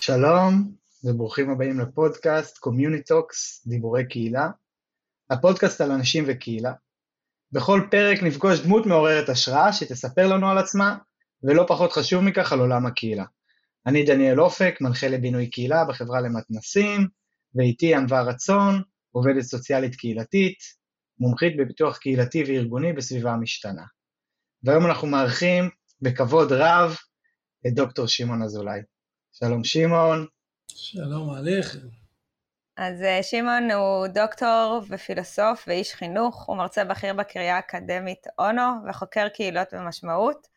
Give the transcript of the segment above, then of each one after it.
שלום וברוכים הבאים לפודקאסט Community Talks, דיבורי קהילה, הפודקאסט על אנשים וקהילה. בכל פרק נפגוש דמות מעוררת השראה שתספר לנו על עצמה, ולא פחות חשוב מכך על עולם הקהילה. אני דניאל אופק, מנחה לבינוי קהילה בחברה למתנסים, ואיתי ענווה רצון, עובדת סוציאלית קהילתית, מומחית בפיתוח קהילתי וארגוני בסביבה המשתנה. והיום אנחנו מארחים בכבוד רב את דוקטור שמעון אזולאי. שלום שמעון. שלום עליכם. אז אה, שמעון הוא דוקטור ופילוסוף ואיש חינוך, הוא מרצה בכיר בקריה האקדמית אונו וחוקר קהילות ומשמעות.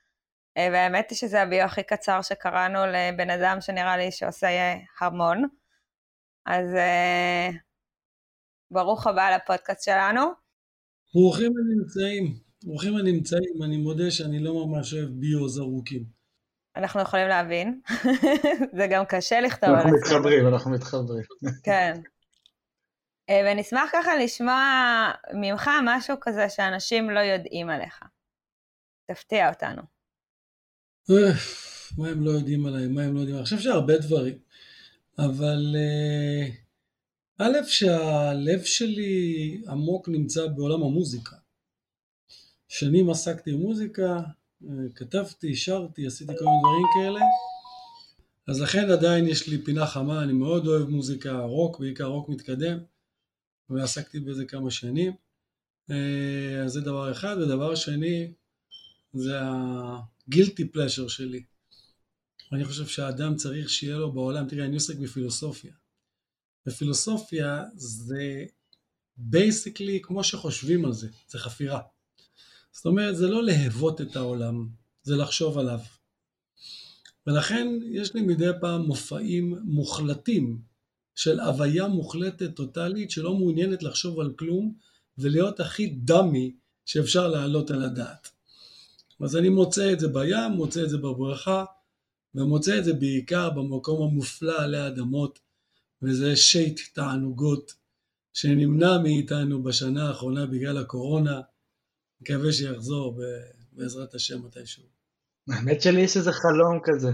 אה, והאמת היא שזה הביו הכי קצר שקראנו לבן אדם שנראה לי שעושה המון. אז אה, ברוך הבא לפודקאסט שלנו. ברוכים הנמצאים, ברוכים הנמצאים, אני מודה שאני לא ממש אוהב ביוז ארוכים. אנחנו יכולים להבין, זה גם קשה לכתוב על זה. אנחנו מתחברים, אנחנו מתחברים. כן. אה, ונשמח ככה לשמוע ממך משהו כזה שאנשים לא יודעים עליך. תפתיע אותנו. מה הם לא יודעים עליי, מה הם לא יודעים? אני חושב שהרבה דברים, אבל אה, א', שהלב שלי עמוק נמצא בעולם המוזיקה. שנים עסקתי במוזיקה, כתבתי, שרתי, עשיתי כל מיני דברים כאלה. אז לכן עדיין יש לי פינה חמה, אני מאוד אוהב מוזיקה רוק, בעיקר רוק מתקדם, ועסקתי בזה כמה שנים. אה, אז זה דבר אחד, ודבר שני, זה הגילטי פלשר שלי. אני חושב שהאדם צריך שיהיה לו בעולם, תראה, אני עוסק בפילוסופיה. ופילוסופיה זה בייסיקלי כמו שחושבים על זה, זה חפירה. זאת אומרת, זה לא להבות את העולם, זה לחשוב עליו. ולכן יש לי מדי פעם מופעים מוחלטים של הוויה מוחלטת טוטאלית שלא מעוניינת לחשוב על כלום ולהיות הכי דמי שאפשר להעלות על הדעת. אז אני מוצא את זה בים, מוצא את זה בברכה ומוצא את זה בעיקר במקום המופלא עלי אדמות וזה שייט תענוגות שנמנע מאיתנו בשנה האחרונה בגלל הקורונה מקווה שיחזור בעזרת השם מתישהו. האמת שלי יש איזה חלום כזה,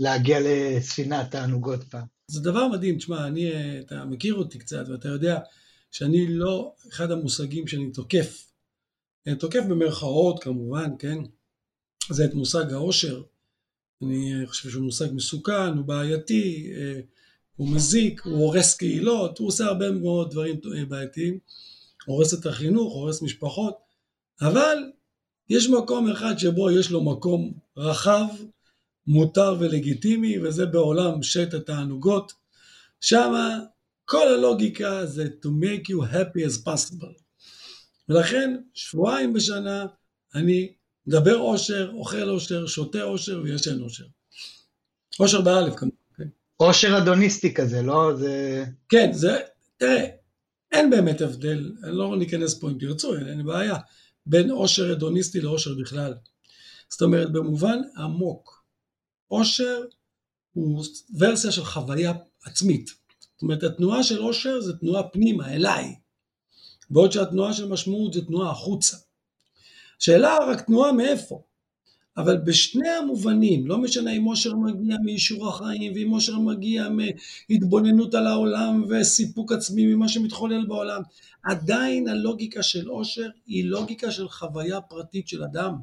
להגיע לספינת תענוגות פעם. זה דבר מדהים, תשמע, אני, אתה מכיר אותי קצת ואתה יודע שאני לא, אחד המושגים שאני תוקף, תוקף במרכאות כמובן, כן, זה את מושג העושר, אני חושב שהוא מושג מסוכן, הוא בעייתי, הוא מזיק, הוא הורס קהילות, הוא עושה הרבה מאוד דברים בעייתיים, הורס את החינוך, הורס משפחות, אבל יש מקום אחד שבו יש לו מקום רחב, מותר ולגיטימי, וזה בעולם שט התענוגות. שמה כל הלוגיקה זה to make you happy as possible. ולכן שבועיים בשנה אני מדבר אושר, אוכל אושר, שותה אושר וישן אושר. אושר באלף כמובן. כן. אושר אדוניסטי כזה, לא? זה... כן, זה, תראה, אין באמת הבדל, אני לא ניכנס פה אם תרצו, אין, אין בעיה. בין עושר הדוניסטי לעושר בכלל. זאת אומרת, במובן עמוק, עושר הוא ורסיה של חוויה עצמית. זאת אומרת, התנועה של עושר זה תנועה פנימה, אליי, בעוד שהתנועה של משמעות זה תנועה החוצה. שאלה רק תנועה מאיפה? אבל בשני המובנים, לא משנה אם אושר מגיע מאישור החיים, ואם אושר מגיע מהתבוננות על העולם וסיפוק עצמי ממה שמתחולל בעולם, עדיין הלוגיקה של אושר היא לוגיקה של חוויה פרטית של אדם,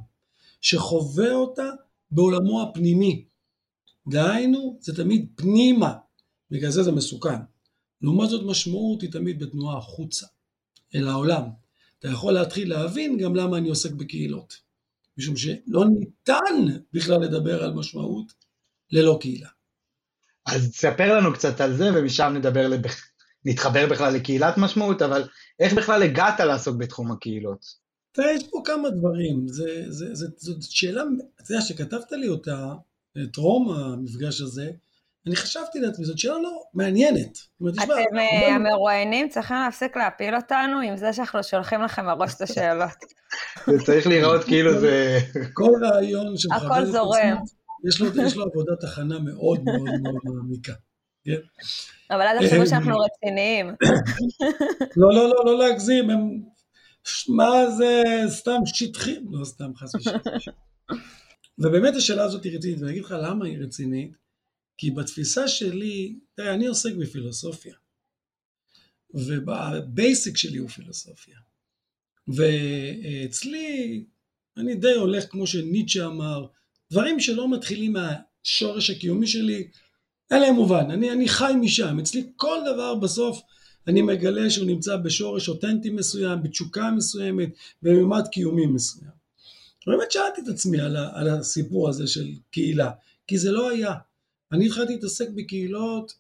שחווה אותה בעולמו הפנימי. דהיינו, זה תמיד פנימה, בגלל זה זה מסוכן. לעומת זאת משמעות היא תמיד בתנועה החוצה, אל העולם. אתה יכול להתחיל להבין גם למה אני עוסק בקהילות. משום שלא ניתן בכלל לדבר על משמעות ללא קהילה. אז תספר לנו קצת על זה, ומשם נדבר, לב... נתחבר בכלל לקהילת משמעות, אבל איך בכלל הגעת לעסוק בתחום הקהילות? תראה, יש פה כמה דברים. זה, זה, זה, זאת שאלה, אתה יודע, שכתבת לי אותה, טרום המפגש הזה, אני חשבתי לעצמי, זאת שאלה לא מעניינת. אתם אה, המרואיינים צריכים להפסיק להפיל אותנו עם זה שאנחנו שולחים לכם מראש את השאלות. זה צריך להיראות כאילו זה... כל רעיון שמכבד את עצמו, יש לו עבודת הכנה מאוד מאוד מאוד מעמיקה. כן. אבל עד עכשיו שאנחנו רציניים. לא, לא, לא, לא להגזים, הם... מה זה סתם שטחים? לא סתם חס ושלום. ובאמת השאלה הזאת היא רצינית, ואני אגיד לך למה היא רצינית, כי בתפיסה שלי, תראה, אני עוסק בפילוסופיה, ובבייסיק שלי הוא פילוסופיה. ואצלי, אני די הולך כמו שניטשה אמר, דברים שלא מתחילים מהשורש הקיומי שלי, אין להם מובן, אני, אני חי משם, אצלי כל דבר בסוף אני מגלה שהוא נמצא בשורש אותנטי מסוים, בתשוקה מסוימת, בממד קיומי מסוים. באמת שאלתי את עצמי על, ה, על הסיפור הזה של קהילה, כי זה לא היה. אני התחלתי להתעסק בקהילות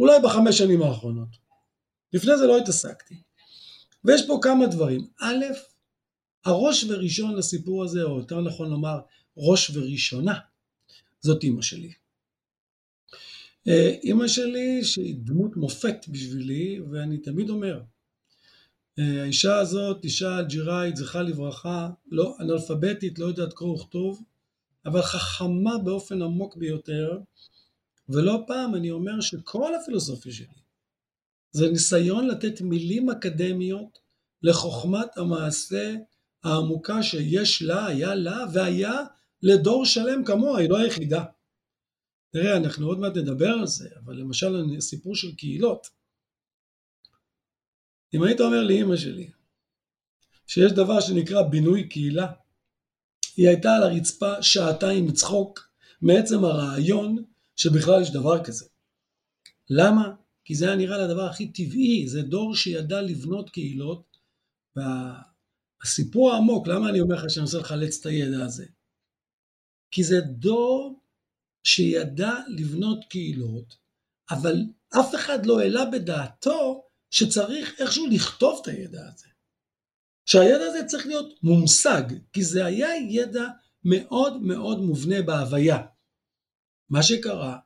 אולי בחמש שנים האחרונות. לפני זה לא התעסקתי. ויש פה כמה דברים. א', הראש וראשון לסיפור הזה, או יותר נכון לומר, ראש וראשונה, זאת אימא שלי. אה, אימא שלי שהיא דמות מופת בשבילי, ואני תמיד אומר, אה, האישה הזאת, אישה אלג'יראית, זכרה לברכה, לא אנאלפביתית, לא יודעת קרוא וכתוב, אבל חכמה באופן עמוק ביותר, ולא פעם אני אומר שכל הפילוסופיה שלי זה ניסיון לתת מילים אקדמיות לחוכמת המעשה העמוקה שיש לה, היה לה, והיה לדור שלם כמוה, היא לא היחידה. תראה, אנחנו עוד מעט נדבר על זה, אבל למשל הסיפור של קהילות. אם היית אומר לאימא שלי שיש דבר שנקרא בינוי קהילה, היא הייתה על הרצפה שעתיים מצחוק מעצם הרעיון שבכלל יש דבר כזה. למה? כי זה היה נראה לדבר הכי טבעי, זה דור שידע לבנות קהילות, והסיפור העמוק, למה אני אומר לך שאני רוצה לחלץ את הידע הזה? כי זה דור שידע לבנות קהילות, אבל אף אחד לא העלה בדעתו שצריך איכשהו לכתוב את הידע הזה. שהידע הזה צריך להיות מומשג, כי זה היה ידע מאוד מאוד מובנה בהוויה. מה שקרה,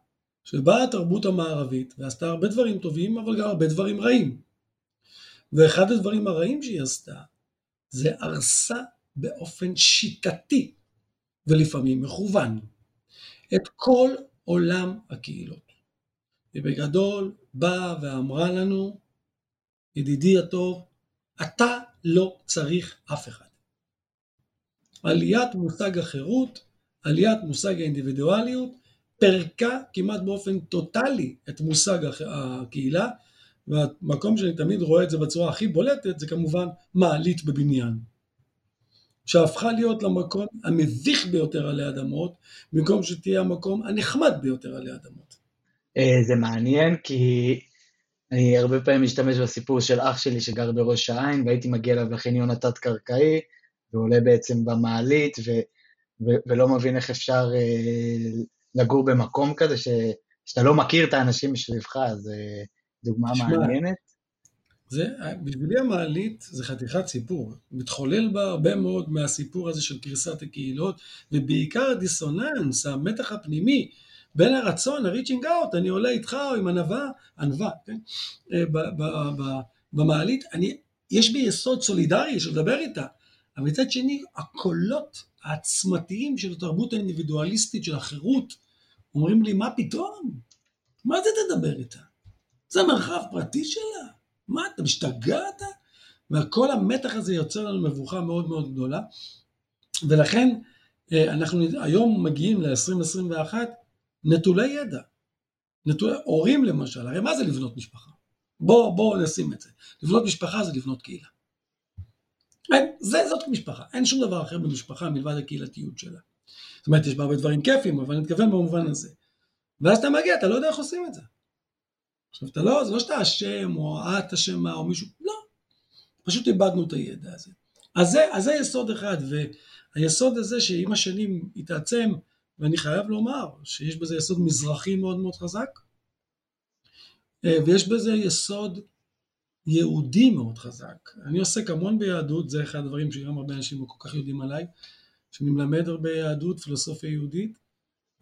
שבאה התרבות המערבית ועשתה הרבה דברים טובים, אבל גם הרבה דברים רעים. ואחד הדברים הרעים שהיא עשתה, זה הרסה באופן שיטתי, ולפעמים מכוון, את כל עולם הקהילות. ובגדול באה ואמרה לנו, ידידי הטוב, אתה לא צריך אף אחד. עליית מושג החירות, עליית מושג האינדיבידואליות, פירקה כמעט באופן טוטאלי את מושג הקהילה, והמקום שאני תמיד רואה את זה בצורה הכי בולטת זה כמובן מעלית בבניין. שהפכה להיות למקום המביך ביותר עלי אדמות, במקום שתהיה המקום הנחמד ביותר עלי אדמות. אה, זה מעניין כי אני הרבה פעמים משתמש בסיפור של אח שלי שגר בראש העין, והייתי מגיע אליו לחניון התת-קרקעי, ועולה בעצם במעלית, ו, ו, ולא מבין איך אפשר אה, לגור במקום כזה, ש, שאתה לא מכיר את האנשים מסביבך, אז אה, דוגמה שמה, מעניינת. זה, בשבילי המעלית זה חתיכת סיפור, מתחולל בה הרבה מאוד מהסיפור הזה של קריסת הקהילות, ובעיקר הדיסוננס, המתח הפנימי בין הרצון, ה-reaching out, אני עולה איתך או עם ענווה, ענווה, כן? אה, במעלית, אני, יש בי יסוד סולידרי של לדבר איתה, אבל מצד שני, הקולות העצמתיים של התרבות האינדיבידואליסטית, של החירות, אומרים לי, מה פתאום? מה זה תדבר איתה? זה מרחב פרטי שלה? מה, אתה משתגעת? וכל המתח הזה יוצר לנו מבוכה מאוד מאוד גדולה, ולכן אה, אנחנו היום מגיעים ל-2021 נטולי ידע. נטול... הורים למשל, הרי מה זה לבנות משפחה? בואו בוא נשים את זה. לבנות משפחה זה לבנות קהילה. אין, זה, זאת משפחה, אין שום דבר אחר במשפחה מלבד הקהילתיות שלה. זאת אומרת, יש בה הרבה דברים כיפים, אבל אני מתכוון במובן הזה. ואז אתה מגיע, אתה לא יודע איך עושים את זה. עכשיו, אתה לא, זה לא שאתה אשם, או את אשמה, או מישהו, לא. פשוט איבדנו את הידע הזה. אז זה, אז זה יסוד אחד, והיסוד הזה שעם השנים התעצם, ואני חייב לומר שיש בזה יסוד מזרחי מאוד מאוד חזק, אה, ויש בזה יסוד יהודי מאוד חזק. אני עוסק המון ביהדות, זה אחד הדברים שגם הרבה אנשים כל כך יודעים עליי, שאני מלמד הרבה יהדות, פילוסופיה יהודית,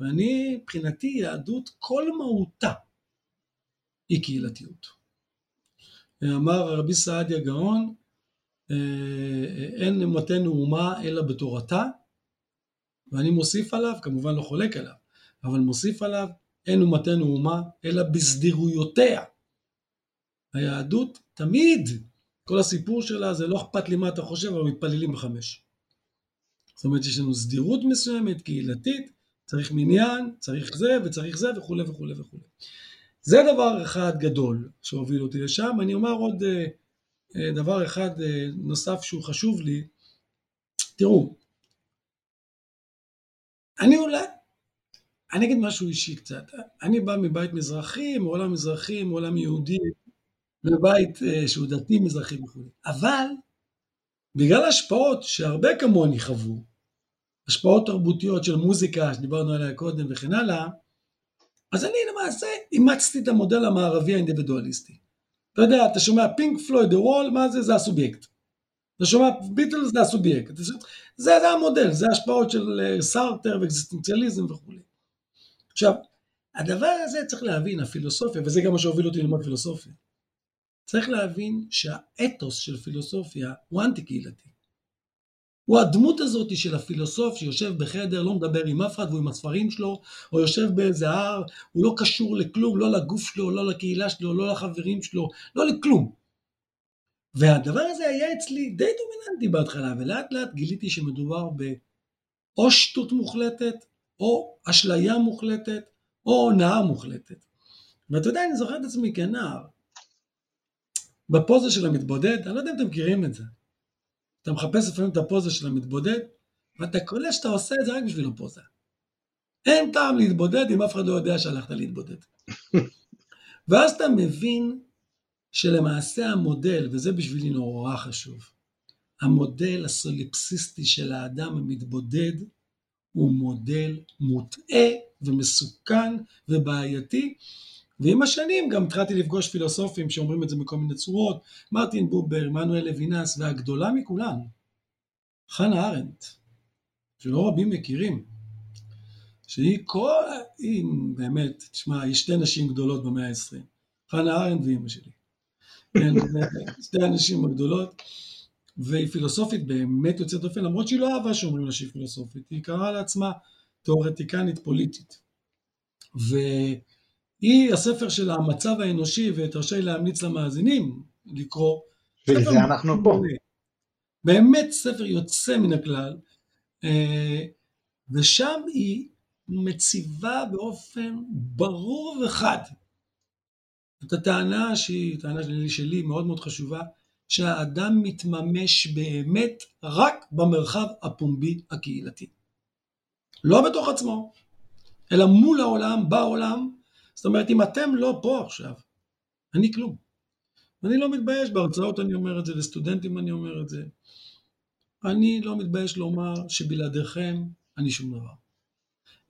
ואני, מבחינתי, יהדות, כל מהותה היא קהילתיות. אמר רבי סעדיה גאון, אה, אין אמתנו אומה אלא בתורתה, ואני מוסיף עליו, כמובן לא חולק עליו, אבל מוסיף עליו, אין אומתנו אומה, אלא בסדירויותיה. היהדות תמיד, כל הסיפור שלה זה לא אכפת לי מה אתה חושב, אבל מתפללים בחמש. זאת אומרת, יש לנו סדירות מסוימת, קהילתית, צריך מניין, צריך זה וצריך זה וכולי וכולי וכולי. זה דבר אחד גדול שהוביל אותי לשם. אני אומר עוד אה, אה, דבר אחד אה, נוסף שהוא חשוב לי. תראו, אני אולי, אני אגיד משהו אישי קצת. אני בא מבית מזרחי, מעולם מזרחי, מעולם יהודי, מבית שהוא דתי מזרחי וכו'. אבל בגלל השפעות שהרבה כמוני חוו, השפעות תרבותיות של מוזיקה שדיברנו עליה קודם וכן הלאה, אז אני למעשה אימצתי את המודל המערבי האינדיבידואליסטי. אתה יודע, אתה שומע פינק פלויד, דה וול, מה זה? זה הסובייקט. אתה שומע ביטלס, זה הסובייקט. זה, זה המודל, זה השפעות של אה, סארטר ואקזיסטנציאליזם וכולי. עכשיו, הדבר הזה צריך להבין, הפילוסופיה, וזה גם מה שהוביל אותי ללמוד פילוסופיה. צריך להבין שהאתוס של פילוסופיה הוא אנטי קהילתי. הוא הדמות הזאת של הפילוסוף שיושב בחדר, לא מדבר עם אף אחד, והוא עם הספרים שלו, או יושב באיזה הר, הוא לא קשור לכלום, לא לגוף שלו, לא לקהילה שלו, לא לחברים שלו, לא לכלום. והדבר הזה היה אצלי די דומיננטי בהתחלה, ולאט לאט גיליתי שמדובר באו שטות מוחלטת, או אשליה מוחלטת, או הונאה מוחלטת. ואתה יודע, אני זוכר את עצמי כנער, בפוזה של המתבודד, אני לא יודע אם אתם מכירים את זה. אתה מחפש לפעמים את הפוזה של המתבודד, ואתה קולט שאתה עושה את זה רק בשביל הפוזה. אין טעם להתבודד אם אף אחד לא יודע שהלכת להתבודד. ואז אתה מבין שלמעשה המודל, וזה בשבילי נורא חשוב, המודל הסוליפסיסטי של האדם המתבודד הוא מודל מוטעה ומסוכן ובעייתי, ועם השנים גם התחלתי לפגוש פילוסופים שאומרים את זה בכל מיני צורות, מרטין בובר, עמנואל לוינס, והגדולה מכולן, חנה ארנדט, שלא רבים מכירים, שהיא כל, היא באמת, תשמע, יש שתי נשים גדולות במאה ה-20, חנה ארנדט ואימא שלי. כן, שתי הנשים הגדולות, והיא פילוסופית באמת יוצאת דופן, למרות שהיא לא אהבה שאומרים לה שהיא פילוסופית, היא קראה לעצמה תיאורטיקנית פוליטית. ו... היא הספר של המצב האנושי, ותרשה לי להמליץ למאזינים לקרוא. ולזה אנחנו פה. באמת ספר יוצא מן הכלל, אה, ושם היא מציבה באופן ברור וחד את הטענה שהיא, טענה שלי, שלי מאוד מאוד חשובה, שהאדם מתממש באמת רק במרחב הפומבי הקהילתי. לא בתוך עצמו, אלא מול העולם, בעולם, זאת אומרת, אם אתם לא פה עכשיו, אני כלום. אני לא מתבייש, בהרצאות אני אומר את זה, לסטודנטים אני אומר את זה. אני לא מתבייש לומר שבלעדיכם אני שום דבר.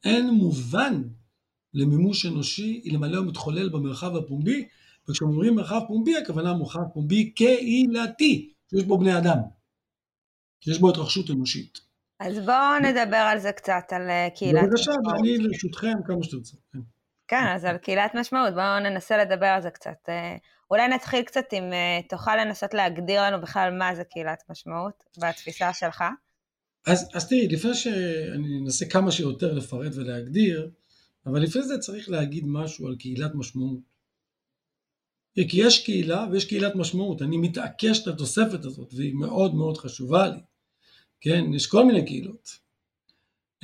אין מובן למימוש אנושי אלמלא הוא מתחולל במרחב הפומבי, וכשאומרים מרחב פומבי הכוונה מרחב פומבי קהילתי, שיש בו בני אדם, שיש בו התרחשות אנושית. אז בואו נדבר על זה קצת, על אה, קהילת... בבקשה, ואני לרשותכם כמה שתרצו. כן. כן, אז על קהילת משמעות, בואו ננסה לדבר על זה קצת. אה, אולי נתחיל קצת אם אה, תוכל לנסות להגדיר לנו בכלל מה זה קהילת משמעות, בתפיסה שלך. אז, אז תראי, לפני שאני אנסה כמה שיותר לפרט ולהגדיר, אבל לפני זה צריך להגיד משהו על קהילת משמעות. כי יש קהילה ויש קהילת משמעות, אני מתעקש את התוספת הזאת והיא מאוד מאוד חשובה לי. כן, יש כל מיני קהילות.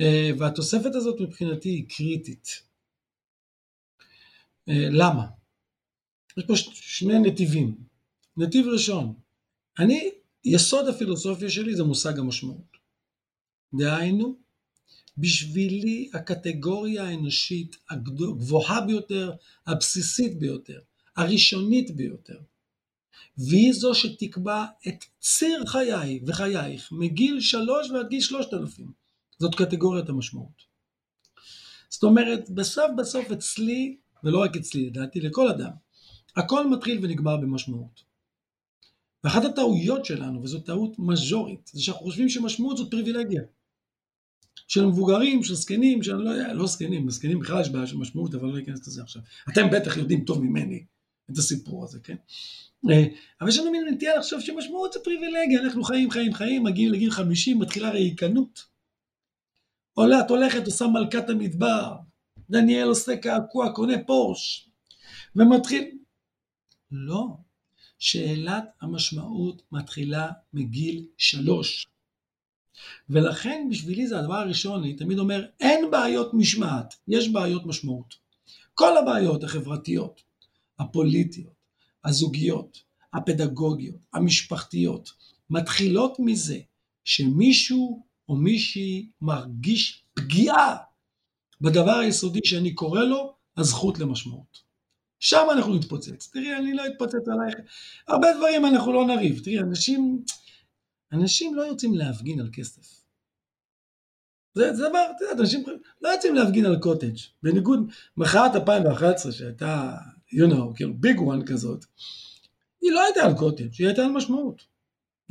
אה, והתוספת הזאת מבחינתי היא קריטית. אה, למה? יש פה שני נתיבים. נתיב ראשון, אני, יסוד הפילוסופיה שלי זה מושג המשמעות. דהיינו, בשבילי הקטגוריה האנושית הגבוהה ביותר, הבסיסית ביותר, הראשונית ביותר, והיא זו שתקבע את ציר חיי וחייך מגיל שלוש ועד גיל שלושת אלפים. זאת קטגוריית המשמעות. זאת אומרת, בסוף בסוף אצלי ולא רק אצלי, לדעתי לכל אדם, הכל מתחיל ונגמר במשמעות. ואחת הטעויות שלנו, וזו טעות מז'ורית, זה שאנחנו חושבים שמשמעות זאת פריבילגיה. של מבוגרים, של זקנים, של לא יודע, לא זקנים, זקנים בכלל יש בעיה של משמעות, אבל לא אכנס לזה עכשיו. אתם בטח יודעים טוב ממני את הסיפור הזה, כן? אה, אבל יש לנו מין נטייה לחשוב שמשמעות זה פריבילגיה, אנחנו חיים, חיים, חיים, מגיעים לגיל 50, מתחילה ריקנות. עולה, את הולכת, עושה מלכת המדבר, דניאל עושה קעקוע, קונה פורש, ומתחיל. לא. שאלת המשמעות מתחילה מגיל שלוש. ולכן בשבילי זה הדבר הראשון, אני תמיד אומר, אין בעיות משמעת, יש בעיות משמעות. כל הבעיות החברתיות, הפוליטיות, הזוגיות, הפדגוגיות, המשפחתיות, מתחילות מזה שמישהו או מישהי מרגיש פגיעה בדבר היסודי שאני קורא לו הזכות למשמעות. שם אנחנו נתפוצץ. תראי, אני לא אתפוצץ עלייך. הרבה דברים אנחנו לא נריב. תראי, אנשים, אנשים לא יוצאים להפגין על כסף. זה, זה דבר, את יודעת, אנשים לא יוצאים להפגין על קוטג'. בניגוד, מחאת 2011 שהייתה, you know, כאילו ביג וואן כזאת, היא לא הייתה על קוטג', היא הייתה על משמעות.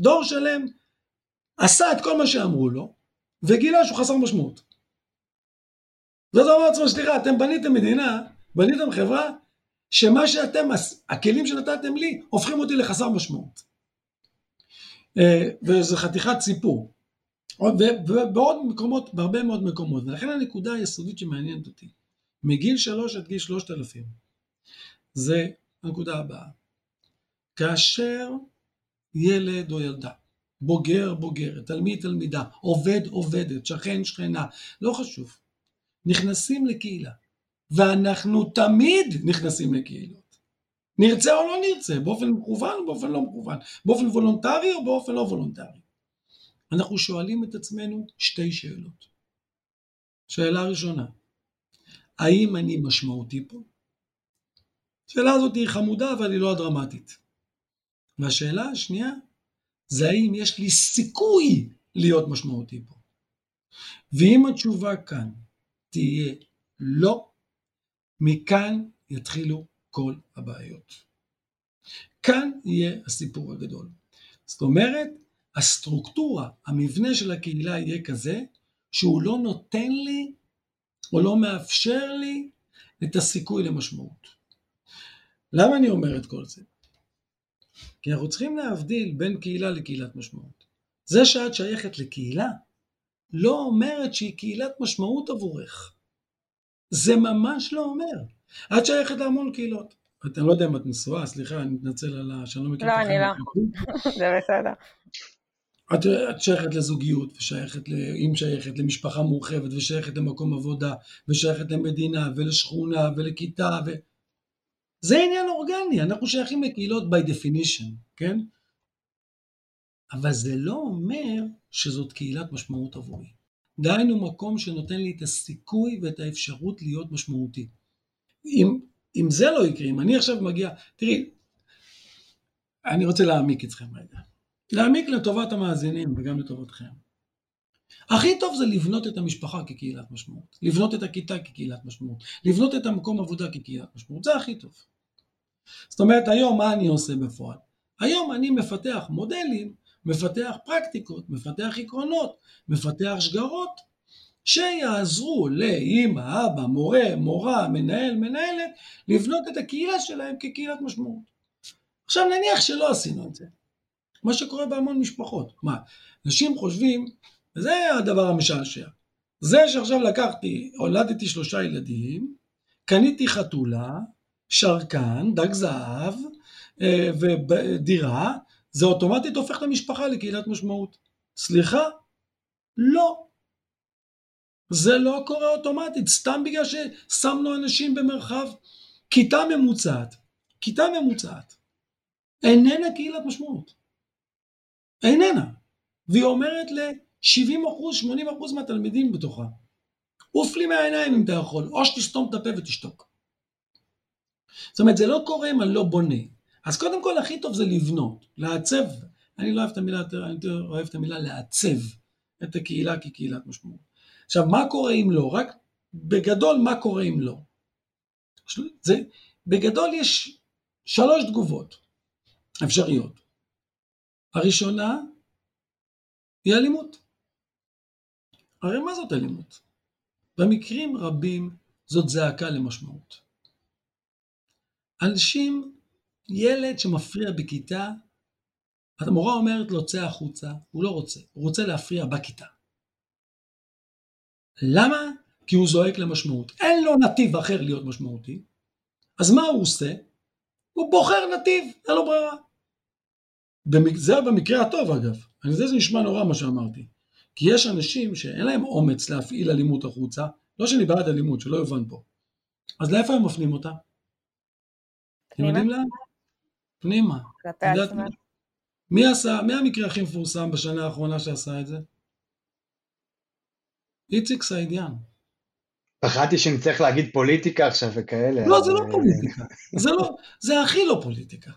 דור שלם עשה את כל מה שאמרו לו, וגילה שהוא חסר משמעות. זאת אומרת לעצמו, סליחה, אתם בניתם מדינה, בניתם חברה, שמה שאתם, הכלים שנתתם לי, הופכים אותי לחסר משמעות. אה, וזה חתיכת סיפור. ובעוד מקומות, בהרבה מאוד מקומות, ולכן הנקודה היסודית שמעניינת אותי, מגיל שלוש עד גיל שלושת אלפים, זה הנקודה הבאה. כאשר ילד או ילדה, בוגר בוגרת, תלמיד תלמידה, עובד עובדת, שכן שכנה, לא חשוב, נכנסים לקהילה, ואנחנו תמיד נכנסים לקהילות. נרצה או לא נרצה, באופן מכוון או באופן לא מכוון, באופן וולונטרי או באופן לא וולונטרי. אנחנו שואלים את עצמנו שתי שאלות. שאלה ראשונה, האם אני משמעותי פה? השאלה הזאת היא חמודה אבל היא לא הדרמטית. והשאלה השנייה, זה האם יש לי סיכוי להיות משמעותי פה. ואם התשובה כאן תהיה לא, מכאן יתחילו כל הבעיות. כאן יהיה הסיפור הגדול. זאת אומרת, הסטרוקטורה, המבנה של הקהילה יהיה כזה, שהוא לא נותן לי, או לא מאפשר לי, את הסיכוי למשמעות. למה אני אומר את כל זה? כי אנחנו צריכים להבדיל בין קהילה לקהילת משמעות. זה שאת שייכת לקהילה, לא אומרת שהיא קהילת משמעות עבורך. זה ממש לא אומר. את שייכת להמון קהילות. אני לא יודע אם את נשואה, סליחה, אני מתנצל על ה... שאני לא מכיר לא, אני לא. זה בסדר. את, את שייכת לזוגיות, ושייכת, ל, אם שייכת למשפחה מורחבת, ושייכת למקום עבודה, ושייכת למדינה, ולשכונה, ולכיתה, ו... זה עניין אורגני, אנחנו שייכים לקהילות by definition, כן? אבל זה לא אומר שזאת קהילת משמעות עבורי. דהיינו מקום שנותן לי את הסיכוי ואת האפשרות להיות משמעותי. אם, אם זה לא יקרה, אם אני עכשיו מגיע, תראי, אני רוצה להעמיק אתכם רגע. להעמיק לטובת המאזינים וגם לטובתכם. הכי טוב זה לבנות את המשפחה כקהילת משמעות, לבנות את הכיתה כקהילת משמעות, לבנות את המקום עבודה כקהילת משמעות, זה הכי טוב. זאת אומרת היום מה אני עושה בפועל? היום אני מפתח מודלים, מפתח פרקטיקות, מפתח עקרונות, מפתח שגרות שיעזרו לאמא, אבא, מורה, מורה, מנהל, מנהלת, לבנות את הקהילה שלהם כקהילת משמעות. עכשיו נניח שלא עשינו את זה, מה שקורה בהמון משפחות. מה, אנשים חושבים, וזה הדבר המשעשע, זה שעכשיו לקחתי, הולדתי שלושה ילדים, קניתי חתולה, שרקן, דג זהב אה, ודירה, זה אוטומטית הופך את המשפחה לקהילת משמעות. סליחה? לא. זה לא קורה אוטומטית, סתם בגלל ששמנו אנשים במרחב. כיתה ממוצעת, כיתה ממוצעת, איננה קהילת משמעות. איננה. והיא אומרת ל-70 אחוז, 80 אחוז מהתלמידים בתוכה, עוף לי מהעיניים אם אתה יכול, או שתסתום את הפה ותשתוק. זאת אומרת, זה לא קורה אם אני לא בונה. אז קודם כל, הכי טוב זה לבנות, לעצב. אני לא אוהב את המילה, אני יותר אוהב את המילה לעצב את הקהילה כקהילת משמעות. עכשיו, מה קורה אם לא? רק בגדול, מה קורה אם לא? זה, בגדול יש שלוש תגובות אפשריות. הראשונה היא אלימות. הרי מה זאת אלימות? במקרים רבים זאת זעקה למשמעות. אנשים, ילד שמפריע בכיתה, המורה אומרת לו צא החוצה, הוא לא רוצה, הוא רוצה להפריע בכיתה. למה? כי הוא זועק למשמעות. אין לו נתיב אחר להיות משמעותי, אז מה הוא עושה? הוא בוחר נתיב, אין לו ברירה. זה במקרה הטוב אגב, אני זה נשמע נורא מה שאמרתי. כי יש אנשים שאין להם אומץ להפעיל אלימות החוצה, לא שאני בעד אלימות, שלא יובן פה. אז לאיפה הם מפנים אותה? אתם יודעים לאן? פנימה. כלפי עצמם. מי עשה, מי המקרה הכי מפורסם בשנה האחרונה שעשה את זה? איציק סעידיאן. פחדתי שנצטרך להגיד פוליטיקה עכשיו וכאלה. לא, זה לא פוליטיקה. זה לא, זה הכי לא פוליטיקה.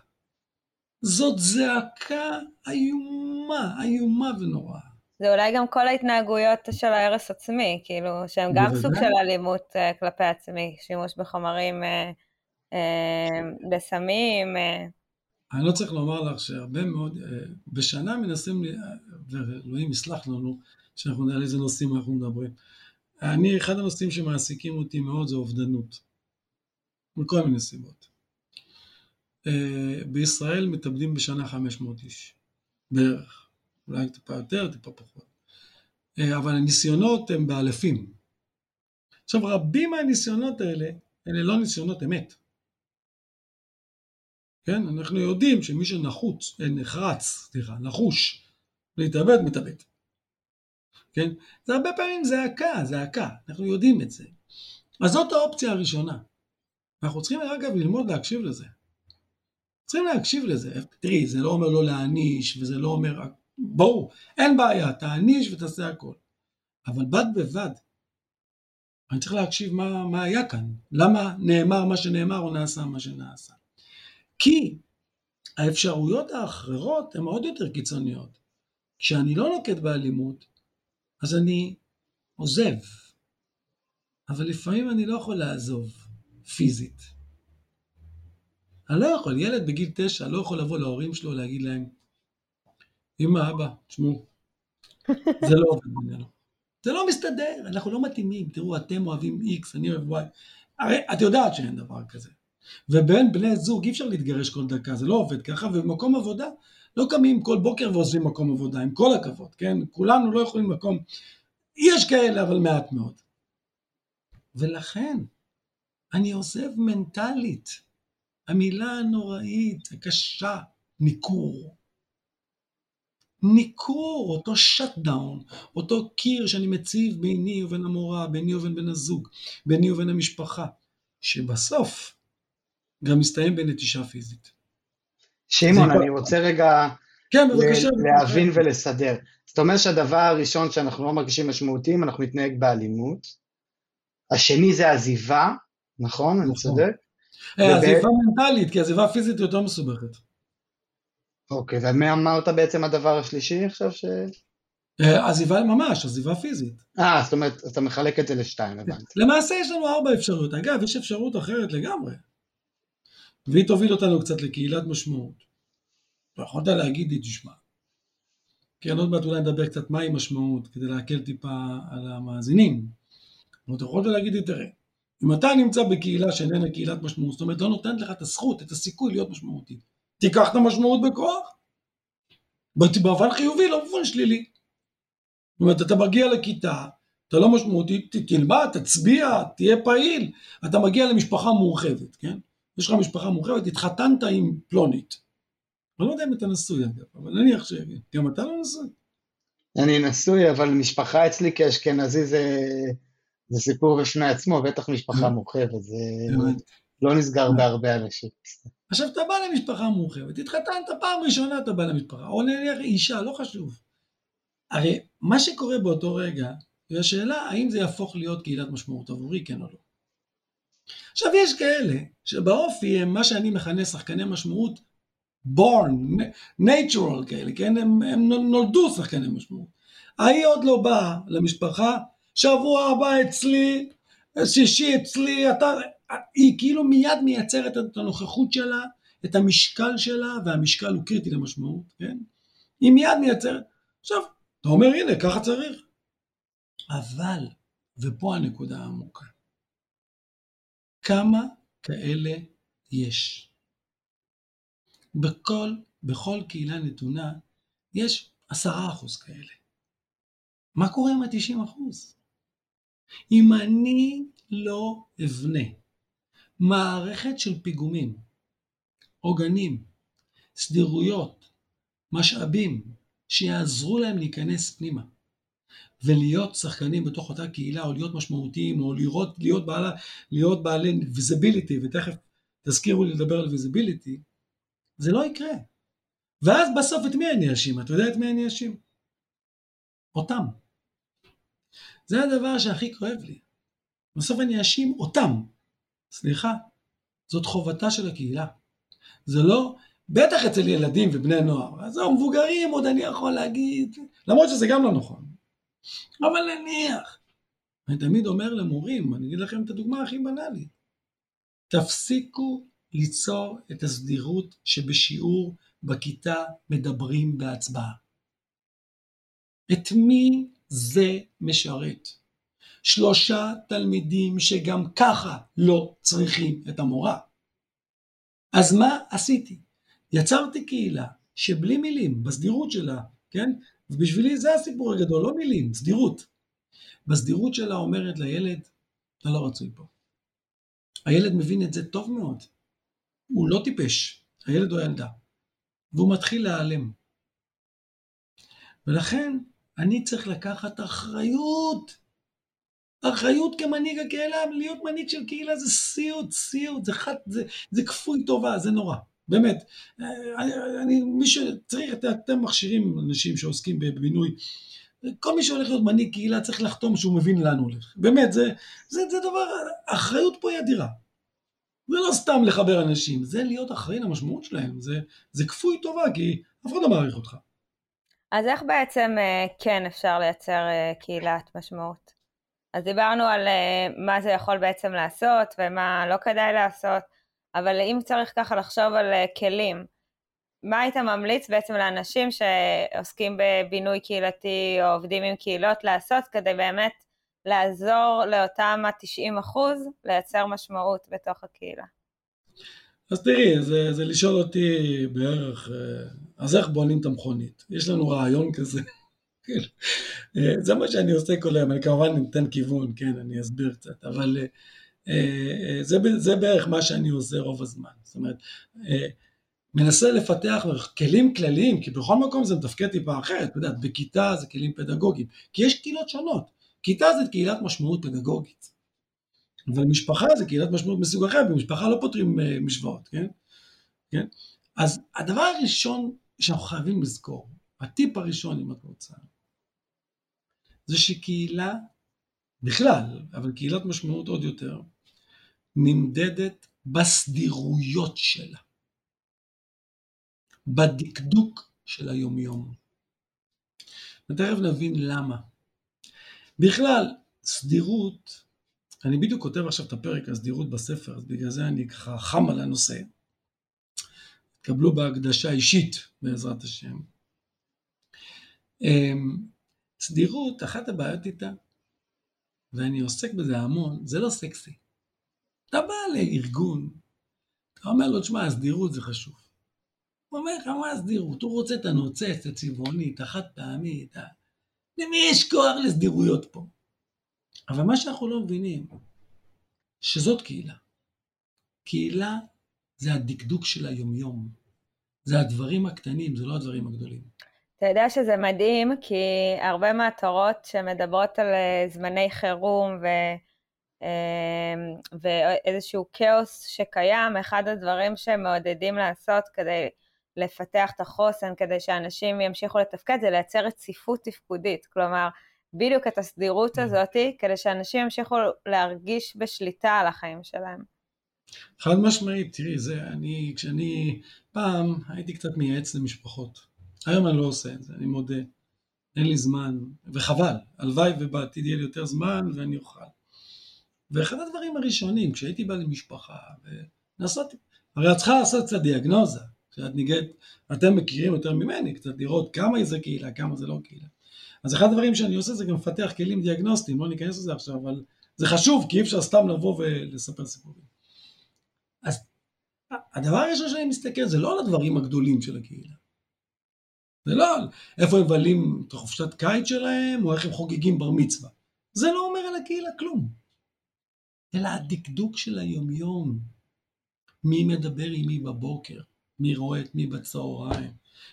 זאת זעקה איומה, איומה ונוראה. זה אולי גם כל ההתנהגויות של ההרס עצמי, כאילו, שהם גם בוודאי. סוג של אלימות uh, כלפי עצמי, שימוש בחומרים, uh, uh, בסמים. Uh, אני לא צריך לומר לך שהרבה מאוד, אה, בשנה מנסים, לי- ואלוהים יסלח לנו, שאנחנו נדע על איזה נושאים אנחנו מדברים. אני, אחד הנושאים שמעסיקים אותי מאוד זה אובדנות. מכל מיני סיבות. אה, בישראל מתאבדים בשנה 500 איש, בערך. אולי טיפה יותר, טיפה פחות. אה, אבל הניסיונות הם באלפים. עכשיו, רבים מהניסיונות האלה, אלה לא ניסיונות אמת. כן? אנחנו יודעים שמי שנחוץ, אה, נחרץ, סליחה, נחוש להתאבד, מתאבד. כן? זה הרבה פעמים זעקה, זעקה, אנחנו יודעים את זה. אז זאת האופציה הראשונה. אנחנו צריכים אגב ללמוד להקשיב לזה. צריכים להקשיב לזה. תראי, זה לא אומר לא להעניש, וזה לא אומר... ברור, אין בעיה, תעניש ותעשה הכל. אבל בד בבד, אני צריך להקשיב מה, מה היה כאן. למה נאמר מה שנאמר או נעשה מה שנעשה. כי האפשרויות האחרות הן עוד יותר קיצוניות. כשאני לא נוקט באלימות, אז אני עוזב. אבל לפעמים אני לא יכול לעזוב פיזית. אני לא יכול, ילד בגיל תשע לא יכול לבוא להורים שלו להגיד להם, אמא, אבא, תשמעו, זה לא עובד בינינו. זה לא מסתדר, אנחנו לא מתאימים. תראו, אתם אוהבים X, אני אוהב Y. הרי את יודעת שאין דבר כזה. ובין בני זוג אי אפשר להתגרש כל דקה, זה לא עובד ככה, ובמקום עבודה לא קמים כל בוקר ועוזבים מקום עבודה, עם כל הכבוד, כן? כולנו לא יכולים מקום, יש כאלה, אבל מעט מאוד. ולכן, אני עוזב מנטלית. המילה הנוראית, הקשה, ניכור. ניכור, אותו שאט דאון, אותו קיר שאני מציב ביני ובין המורה, ביני ובין בן הזוג, ביני ובין המשפחה, שבסוף גם מסתיים בנטישה פיזית. שמעון, אני רוצה רגע כן, בבקשה. ל- להבין ולסדר. זאת אומרת שהדבר הראשון שאנחנו לא מרגישים משמעותיים, אנחנו נתנהג באלימות. השני זה עזיבה, נכון? אני נכון. צודק? אה, עזיבה מנטלית, כי עזיבה פיזית יותר מסובכת. אוקיי, ומה אמרת בעצם הדבר השלישי עכשיו ש... אה, עזיבה ממש, עזיבה פיזית. אה, זאת אומרת, אתה מחלק את זה לשתיים, הבנתי. למעשה יש לנו ארבע אפשרויות. אגב, יש אפשרות אחרת לגמרי. והיא תוביל אותנו קצת לקהילת משמעות. יכולת להגיד לי, תשמע. כן, עוד מעט אולי נדבר קצת מהי משמעות, כדי להקל טיפה על המאזינים. אבל אתה יכולת להגיד לי, תראה, אם אתה נמצא בקהילה שאיננה קהילת משמעות, זאת אומרת, לא נותנת לך את הזכות, את הסיכוי להיות משמעותי, תיקח את המשמעות בכוח. באופן חיובי, לא באופן שלילי. זאת אומרת, אתה מגיע לכיתה, אתה לא משמעותי, תלמד, תצביע, תהיה פעיל. אתה מגיע למשפחה מורחבת, כן? יש לך משפחה מורחבת, התחתנת עם פלונית. אני לא יודע אם אתה נשוי אגב, אבל נניח שגם אתה לא נשוי. אני נשוי, אבל משפחה אצלי כאשכנזי זה, זה סיפור בפני עצמו, בטח משפחה אה. מורחבת, זה. לא נסגר בהרבה אנשים. עכשיו אתה בא למשפחה מורחבת, התחתנת פעם ראשונה אתה בא למשפחה, או נניח אישה, לא חשוב. הרי מה שקורה באותו רגע, היא השאלה האם זה יהפוך להיות קהילת משמעות עבורי, כן או לא. עכשיו יש כאלה שבאופי הם מה שאני מכנה שחקני משמעות born, natural כאלה, כן? הם, הם נולדו שחקני משמעות. ההיא עוד לא באה למשפחה, שבוע הבא אצלי, שישי אצלי, אתה, היא כאילו מיד מייצרת את הנוכחות שלה, את המשקל שלה, והמשקל הוא קריטי למשמעות, כן? היא מיד מייצרת. עכשיו, אתה אומר, הנה, ככה צריך. אבל, ופה הנקודה העמוקה, כמה כאלה יש? בכל, בכל קהילה נתונה יש עשרה אחוז כאלה. מה קורה עם התשעים אחוז? אם אני לא אבנה מערכת של פיגומים, עוגנים, סדירויות, משאבים, שיעזרו להם להיכנס פנימה ולהיות שחקנים בתוך אותה קהילה או להיות משמעותיים או לראות, להיות, בעלה, להיות בעלי visibility ותכף תזכירו לי לדבר על visibility זה לא יקרה ואז בסוף את מי אני אאשים? אתה יודע את מי אני אאשים? אותם זה הדבר שהכי כואב לי בסוף אני אאשים אותם סליחה זאת חובתה של הקהילה זה לא בטח אצל ילדים ובני נוער. אז המבוגרים עוד אני יכול להגיד, למרות שזה גם לא נכון. אבל נניח. אני תמיד אומר למורים, אני אגיד לכם את הדוגמה הכי בנאלית. תפסיקו ליצור את הסדירות שבשיעור בכיתה מדברים בהצבעה. את מי זה משרת? שלושה תלמידים שגם ככה לא צריכים את המורה. אז מה עשיתי? יצרתי קהילה שבלי מילים, בסדירות שלה, כן? ובשבילי זה הסיפור הגדול, לא מילים, סדירות. בסדירות שלה אומרת לילד, אתה לא רצוי פה. הילד מבין את זה טוב מאוד. הוא לא טיפש, הילד או הילדה. והוא מתחיל להיעלם. ולכן אני צריך לקחת אחריות. אחריות כמנהיג הקהילה, להיות מנהיג של קהילה זה סיוט, סיוט, זה, חד, זה, זה כפוי טובה, זה נורא. באמת, אני, מי שצריך, אתם מכשירים אנשים שעוסקים בבינוי, כל מי שהולך להיות מנהיג קהילה צריך לחתום שהוא מבין לאן הוא הולך. באמת, זה, זה, זה דבר, האחריות פה היא אדירה. זה לא סתם לחבר אנשים, זה להיות אחראי למשמעות שלהם, זה, זה כפוי טובה, כי אף אחד לא מעריך אותך. אז איך בעצם אה, כן אפשר לייצר אה, קהילת משמעות? אז דיברנו על אה, מה זה יכול בעצם לעשות ומה לא כדאי לעשות, אבל אם צריך ככה לחשוב על אה, כלים, מה היית ממליץ בעצם לאנשים שעוסקים בבינוי קהילתי או עובדים עם קהילות לעשות כדי באמת לעזור לאותם ה-90 אחוז לייצר משמעות בתוך הקהילה? אז תראי, זה, זה לשאול אותי בערך, אה, אז איך בונים את המכונית? יש לנו רעיון כזה. אה, זה מה שאני עושה כל היום, אני כמובן נותן כיוון, כן, אני אסביר קצת, אבל זה, זה בערך מה שאני עושה רוב הזמן. זאת אומרת, אה, מנסה לפתח כלים כלליים, כי בכל מקום זה מתפקד טיפה אחרת, את יודעת, בכיתה זה כלים פדגוגיים, כי יש קהילות שונות. כיתה זה קהילת משמעות פדגוגית, אבל משפחה זה קהילת משמעות מסוג אחר, במשפחה לא פותרים אה, משוואות, כן? כן? אז הדבר הראשון שאנחנו חייבים לזכור, הטיפ הראשון אם את רוצה, זה שקהילה, בכלל, אבל קהילת משמעות עוד יותר, נמדדת בסדירויות שלה, בדקדוק של היומיום. ותכף נבין למה. בכלל, סדירות, אני בדיוק כותב עכשיו את הפרק הסדירות בספר, אז בגלל זה אני ככה חם על הנושא. תקבלו בהקדשה אישית בעזרת השם. אמ, סדירות, אחת הבעיות איתה, ואני עוסק בזה המון, זה לא סקסי. אתה בא לארגון, אתה אומר לו, תשמע, הסדירות זה חשוב. הוא אומר לך, מה הסדירות? הוא רוצה את הנוצץ, הצבעוני, את החד פעמי, את ה... למי יש כוח לסדירויות פה? אבל מה שאנחנו לא מבינים, שזאת קהילה. קהילה זה הדקדוק של היומיום. זה הדברים הקטנים, זה לא הדברים הגדולים. אתה יודע שזה מדהים, כי הרבה מהתורות שמדברות על אה, זמני חירום ו... אמ, ואיזשהו כאוס שקיים, אחד הדברים שמעודדים לעשות כדי לפתח את החוסן, כדי שאנשים ימשיכו לתפקד, זה לייצר רציפות תפקודית. כלומר, בדיוק את הסדירות mm. הזאת, כדי שאנשים ימשיכו להרגיש בשליטה על החיים שלהם. חד משמעית, תראי, זה, אני, כשאני, פעם הייתי קצת מייעץ למשפחות. היום אני לא עושה את זה, אני מודה. אין לי זמן, וחבל, הלוואי ובעתיד יהיה לי יותר זמן ואני אוכל. ואחד הדברים הראשונים, כשהייתי בא למשפחה, ונסעתי, הרי את צריכה לעשות קצת דיאגנוזה, כשאת ניגעת, אתם מכירים יותר ממני, קצת לראות כמה זה קהילה, כמה זה לא קהילה. אז אחד הדברים שאני עושה זה גם לפתח כלים דיאגנוסטיים, לא ניכנס לזה עכשיו, אבל זה חשוב, כי אי אפשר סתם לבוא ולספר סיפורים. אז הדבר הראשון שאני מסתכל זה לא על הדברים הגדולים של הקהילה. זה לא על איפה הם מבלים את החופשת קיץ שלהם, או איך הם חוגגים בר מצווה. זה לא אומר על הקהילה כלום. אלא הדקדוק של היומיום. מי מדבר עם מי בבוקר, מי רואה את מי בצהריים,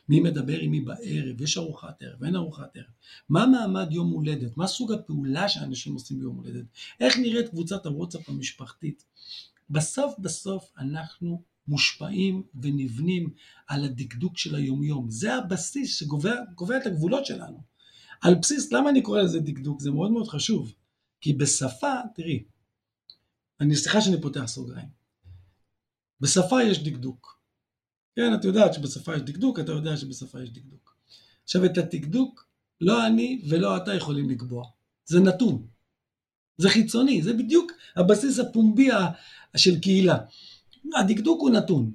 מי מדבר עם מי בערב, יש ארוחת ערב, אין ארוחת ערב. מה מעמד יום הולדת? מה סוג הפעולה שאנשים עושים ביום הולדת? איך נראית קבוצת הוואטסאפ המשפחתית? בסוף בסוף אנחנו מושפעים ונבנים על הדקדוק של היומיום. זה הבסיס שקובע את הגבולות שלנו. על בסיס, למה אני קורא לזה דקדוק? זה מאוד מאוד חשוב. כי בשפה, תראי, אני סליחה שאני פותח סוגריים. בשפה יש דקדוק. כן, את יודעת שבשפה יש דקדוק, אתה יודע שבשפה יש דקדוק. עכשיו את הדקדוק לא אני ולא אתה יכולים לקבוע. זה נתון. זה חיצוני, זה בדיוק הבסיס הפומבי של קהילה. הדקדוק הוא נתון.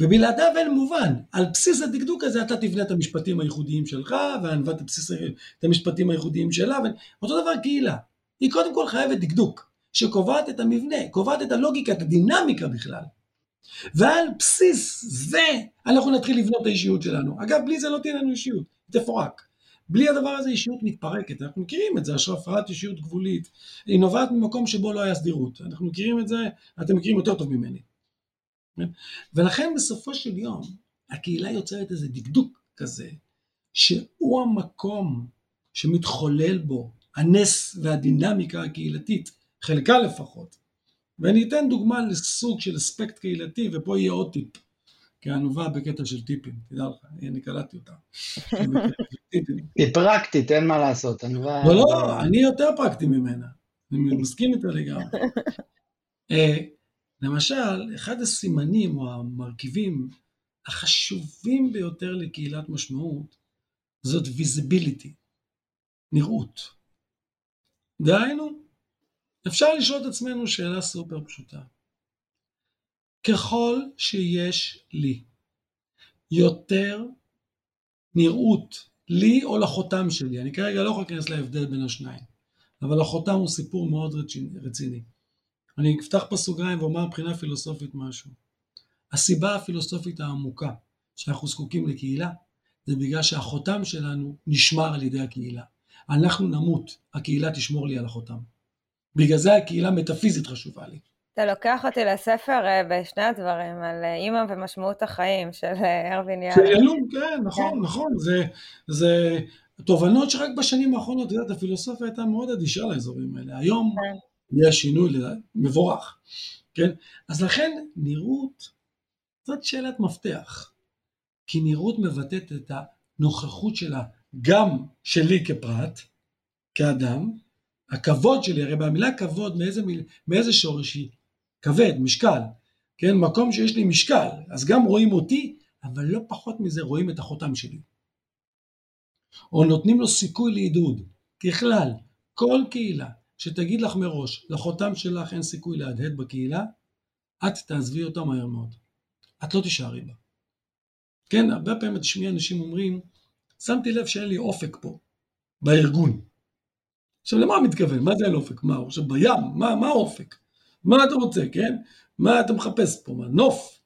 ובלעדיו אין מובן. על בסיס הדקדוק הזה אתה תבנה את המשפטים הייחודיים שלך, וענווה את המשפטים הייחודיים שלה, אותו דבר קהילה. היא קודם כל חייבת דקדוק, שקובעת את המבנה, קובעת את הלוגיקה, את הדינמיקה בכלל. ועל בסיס זה אנחנו נתחיל לבנות את האישיות שלנו. אגב, בלי זה לא תהיה לנו אישיות, תפורק. בלי הדבר הזה אישיות מתפרקת, אנחנו מכירים את זה, הפרעת אישיות גבולית, היא נובעת ממקום שבו לא היה סדירות, אנחנו מכירים את זה, אתם מכירים יותר טוב ממני. כן? ולכן בסופו של יום, הקהילה יוצרת איזה דקדוק כזה, שהוא המקום שמתחולל בו הנס והדינמיקה הקהילתית, חלקה לפחות. ואני אתן דוגמה לסוג של אספקט קהילתי, ופה יהיה עוד טיפ. כענובה בקטע של טיפים, תדע לך, אני קלטתי אותה. היא פרקטית, אין מה לעשות, ענובה... לא, לא, אני יותר פרקטי ממנה, אני מסכים איתה לגמרי. אה, למשל, אחד הסימנים או המרכיבים החשובים ביותר לקהילת משמעות זאת visibility, נראות. דהיינו, אפשר לשאול את עצמנו שאלה סופר פשוטה. ככל שיש לי יותר נראות לי או לחותם שלי, אני כרגע לא יכול להיכנס להבדל בין השניים, אבל החותם הוא סיפור מאוד רציני. אני אפתח פה סוגריים ואומר מבחינה פילוסופית משהו. הסיבה הפילוסופית העמוקה שאנחנו זקוקים לקהילה, זה בגלל שהחותם שלנו נשמר על ידי הקהילה. אנחנו נמות, הקהילה תשמור לי על החותם. בגלל זה הקהילה מטאפיזית חשובה לי. אתה לוקח אותי לספר אה, בשני הדברים, על אה, אימא ומשמעות החיים של אה, ארווין יאללה. של ילום, כן, נכון. נכון. זה, זה תובנות שרק בשנים האחרונות, את יודעת, הפילוסופיה הייתה מאוד אדישה לאזורים האלה. היום כן. יש שינוי מבורך, כן? אז לכן נראות, זאת שאלת מפתח. כי נראות מבטאת את הנוכחות שלה, גם שלי כפרט, כאדם, הכבוד שלי, הרי במילה כבוד מאיזה, מיל, מאיזה שורש היא? כבד, משקל, כן? מקום שיש לי משקל, אז גם רואים אותי, אבל לא פחות מזה רואים את החותם שלי. או נותנים לו סיכוי לעידוד. ככלל, כל קהילה שתגיד לך מראש, לחותם שלך אין סיכוי להדהד בקהילה, את תעזבי אותה מהר מאוד. את לא תישארי בה. כן, הרבה פעמים תשמעי אנשים אומרים, שמתי לב שאין לי אופק פה, בארגון. עכשיו למה מתכוון? מה זה אין אופק? מה, הוא עכשיו בים? מה, מה אופק? מה אתה רוצה, כן? מה אתה מחפש פה? מה, נוף?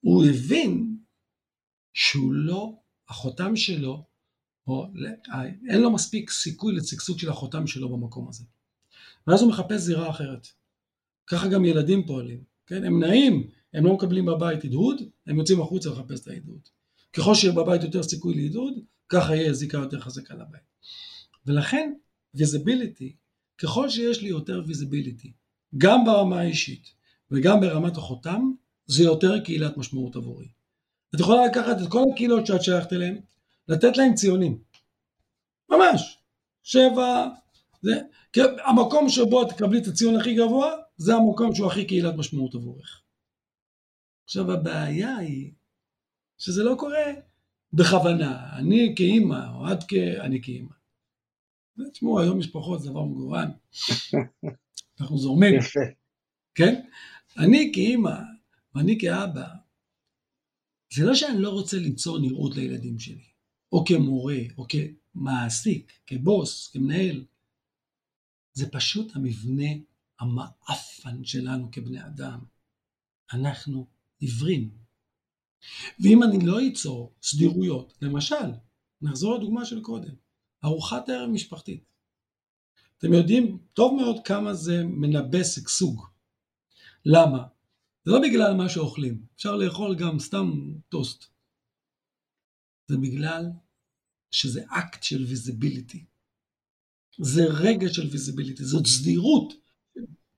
הוא הבין שהוא לא, החותם שלו, או אין לו מספיק סיכוי לשגשוג של החותם שלו במקום הזה. ואז הוא מחפש זירה אחרת. ככה גם ילדים פועלים, כן? הם נעים, הם לא מקבלים בבית הדהוד, הם יוצאים החוצה לחפש את ההדהוד. ככל שיהיה בבית יותר סיכוי להדהוד, ככה יהיה זיקה יותר חזקה לבית. ולכן visibility, ככל שיש לי יותר visibility, גם ברמה האישית וגם ברמת החותם, זה יותר קהילת משמעות עבורי. את יכולה לקחת את כל הקהילות שאת שייכת אליהן, לתת להן ציונים. ממש. שבע, זה, המקום שבו תקבלי את הציון הכי גבוה, זה המקום שהוא הכי קהילת משמעות עבורך. עכשיו הבעיה היא שזה לא קורה בכוונה, אני כאימא, או את כ... אני כאימא. תשמעו, היום משפחות זה דבר מגוון. אנחנו זורמים. יפה. כן? אני כאימא, ואני כאבא, זה לא שאני לא רוצה ליצור נראות לילדים שלי, או כמורה, או כמעסיק, כבוס, כמנהל. זה פשוט המבנה המאפן שלנו כבני אדם. אנחנו עיוורים. ואם אני לא אצור סדירויות, למשל, נחזור לדוגמה של קודם, ארוחת ערב משפחתית. אתם יודעים טוב מאוד כמה זה מנבא שגשוג. למה? זה לא בגלל מה שאוכלים, אפשר לאכול גם סתם טוסט. זה בגלל שזה אקט של visibility. זה רגע של visibility, זאת סדירות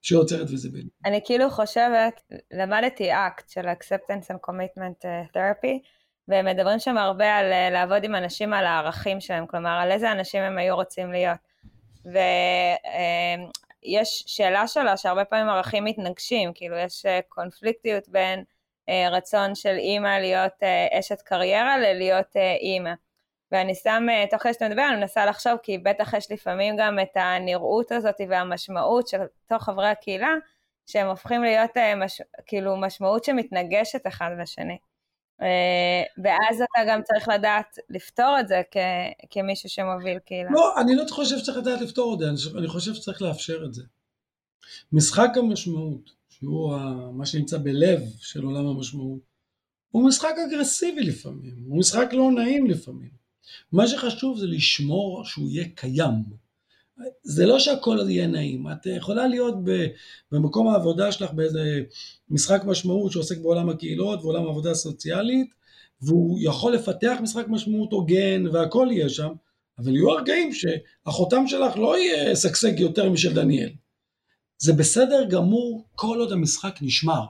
שיוצרת visibility. אני כאילו חושבת, למדתי אקט של acceptance and commitment אה, therapy, והם מדברים שם הרבה על אה, לעבוד עם אנשים על הערכים שלהם, כלומר על איזה אנשים הם היו רוצים להיות. ויש אה, שאלה שלה שהרבה פעמים ערכים מתנגשים, כאילו יש קונפליקטיות בין רצון של אימא להיות אשת קריירה ללהיות אימא. ואני שם, אה, תוך כדי שאתה מדבר, אני מנסה לחשוב, כי בטח יש לפעמים גם את הנראות הזאת והמשמעות של תוך חברי הקהילה, שהם הופכים להיות אה, מש, כאילו משמעות שמתנגשת אחד לשני. אה, ואז אתה גם צריך לדעת לפתור את זה כ, כמישהו שמוביל קהילה. לא, אני לא חושב שצריך לדעת לפתור את זה, אני חושב שצריך לאפשר את זה. משחק המשמעות, שהוא מה שנמצא בלב של עולם המשמעות, הוא משחק אגרסיבי לפעמים, הוא משחק לא נעים לפעמים. מה שחשוב זה לשמור שהוא יהיה קיים. זה לא שהכל יהיה נעים, את יכולה להיות במקום העבודה שלך באיזה משחק משמעות שעוסק בעולם הקהילות ועולם העבודה הסוציאלית, והוא יכול לפתח משחק משמעות הוגן והכל יהיה שם, אבל יהיו הרגעים שהחותם שלך לא יהיה שגשג יותר משל דניאל. זה בסדר גמור כל עוד המשחק נשמר.